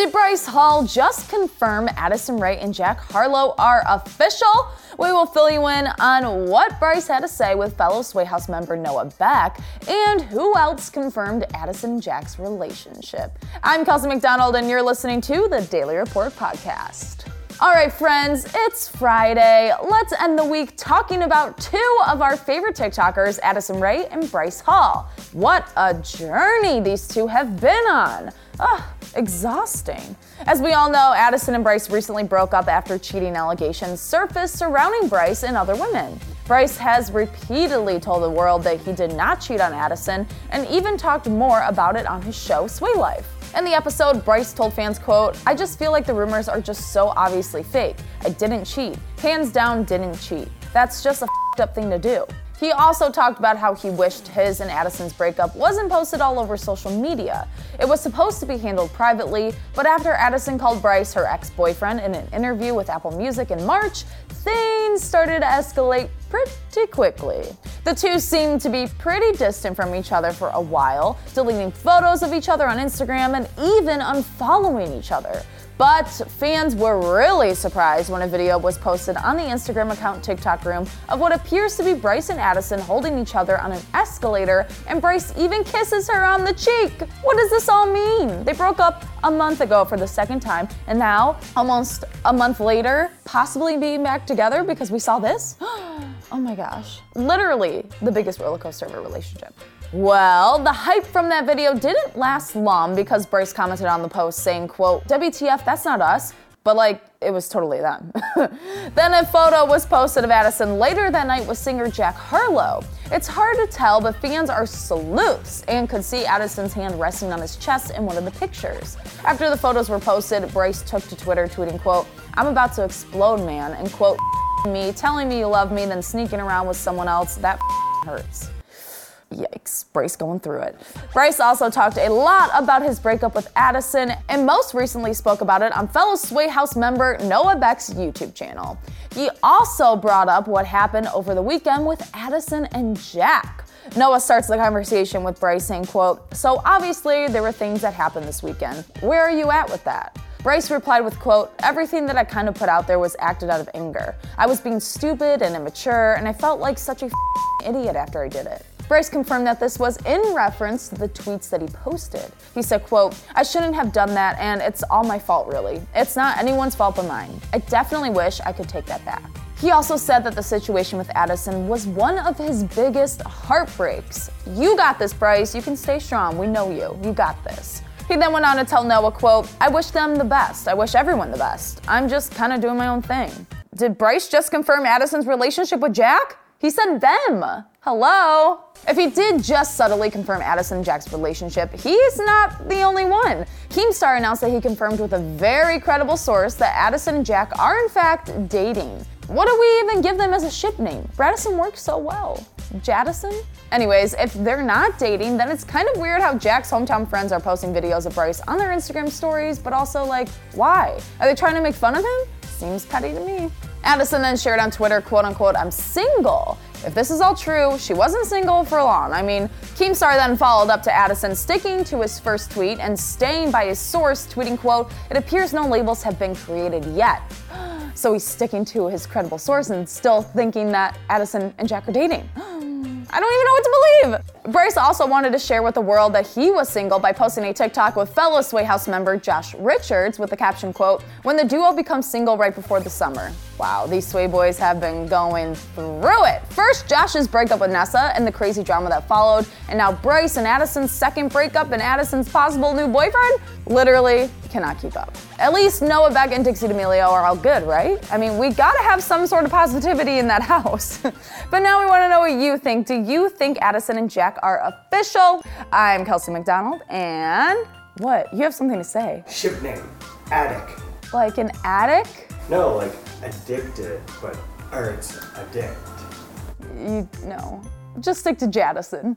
Did Bryce Hall just confirm Addison Rae and Jack Harlow are official? We will fill you in on what Bryce had to say with fellow Sway House member Noah Beck and who else confirmed Addison Jack's relationship. I'm Kelsey McDonald, and you're listening to the Daily Report Podcast. All right, friends, it's Friday. Let's end the week talking about two of our favorite TikTokers, Addison Rae and Bryce Hall. What a journey these two have been on. Ugh, exhausting. As we all know, Addison and Bryce recently broke up after cheating allegations surfaced surrounding Bryce and other women. Bryce has repeatedly told the world that he did not cheat on Addison and even talked more about it on his show Sway Life. In the episode, Bryce told fans, quote, I just feel like the rumors are just so obviously fake. I didn't cheat. Hands down, didn't cheat. That's just a up thing to do. He also talked about how he wished his and Addison's breakup wasn't posted all over social media. It was supposed to be handled privately, but after Addison called Bryce her ex boyfriend in an interview with Apple Music in March, things started to escalate pretty quickly. The two seemed to be pretty distant from each other for a while, deleting photos of each other on Instagram and even unfollowing each other. But fans were really surprised when a video was posted on the Instagram account TikTok Room of what appears to be Bryce and Addison holding each other on an escalator, and Bryce even kisses her on the cheek. What does this all mean? They broke up a month ago for the second time, and now, almost a month later, possibly being back together because we saw this? oh my gosh. Literally the biggest roller coaster of a relationship. Well, the hype from that video didn't last long because Bryce commented on the post saying, quote, WTF, that's not us. But like, it was totally them. then a photo was posted of Addison later that night with singer Jack Harlow. It's hard to tell, but fans are sleuths and could see Addison's hand resting on his chest in one of the pictures. After the photos were posted, Bryce took to Twitter tweeting, quote, I'm about to explode, man, and quote, me, telling me you love me, then sneaking around with someone else, that hurts. Yikes, Bryce going through it. Bryce also talked a lot about his breakup with Addison and most recently spoke about it on fellow Sway House member Noah Beck's YouTube channel. He also brought up what happened over the weekend with Addison and Jack. Noah starts the conversation with Bryce saying, quote, So obviously there were things that happened this weekend. Where are you at with that? Bryce replied with quote, everything that I kind of put out there was acted out of anger. I was being stupid and immature and I felt like such a idiot after I did it. Bryce confirmed that this was in reference to the tweets that he posted. He said, quote, I shouldn't have done that and it's all my fault really. It's not anyone's fault but mine. I definitely wish I could take that back. He also said that the situation with Addison was one of his biggest heartbreaks. You got this, Bryce. You can stay strong. We know you. You got this. He then went on to tell Noah, quote, I wish them the best. I wish everyone the best. I'm just kind of doing my own thing. Did Bryce just confirm Addison's relationship with Jack? He said them. Hello? If he did just subtly confirm Addison and Jack's relationship, he's not the only one. Keemstar announced that he confirmed with a very credible source that Addison and Jack are in fact dating. What do we even give them as a ship name? Bradison works so well. Jadison? Anyways, if they're not dating, then it's kind of weird how Jack's hometown friends are posting videos of Bryce on their Instagram stories, but also like, why? Are they trying to make fun of him? Seems petty to me. Addison then shared on Twitter, quote unquote, I'm single. If this is all true, she wasn't single for long. I mean, Keemstar then followed up to Addison sticking to his first tweet and staying by his source, tweeting, quote, It appears no labels have been created yet. So he's sticking to his credible source and still thinking that Addison and Jack are dating. I don't even know what to believe. Bryce also wanted to share with the world that he was single by posting a TikTok with fellow Sway House member Josh Richards with the caption quote, "When the duo becomes single right before the summer." Wow, these Sway boys have been going through it. First, Josh's breakup with Nessa and the crazy drama that followed, and now Bryce and Addison's second breakup and Addison's possible new boyfriend. Literally cannot keep up. At least Noah Beck and Dixie D'Amelio are all good, right? I mean, we gotta have some sort of positivity in that house. but now we wanna know what you think. Do you think Addison and Jack are official? I'm Kelsey McDonald, and what? You have something to say. Ship name, Attic. Like an attic? No, like addicted, but, or it's addict. You, no. Just stick to Jadison.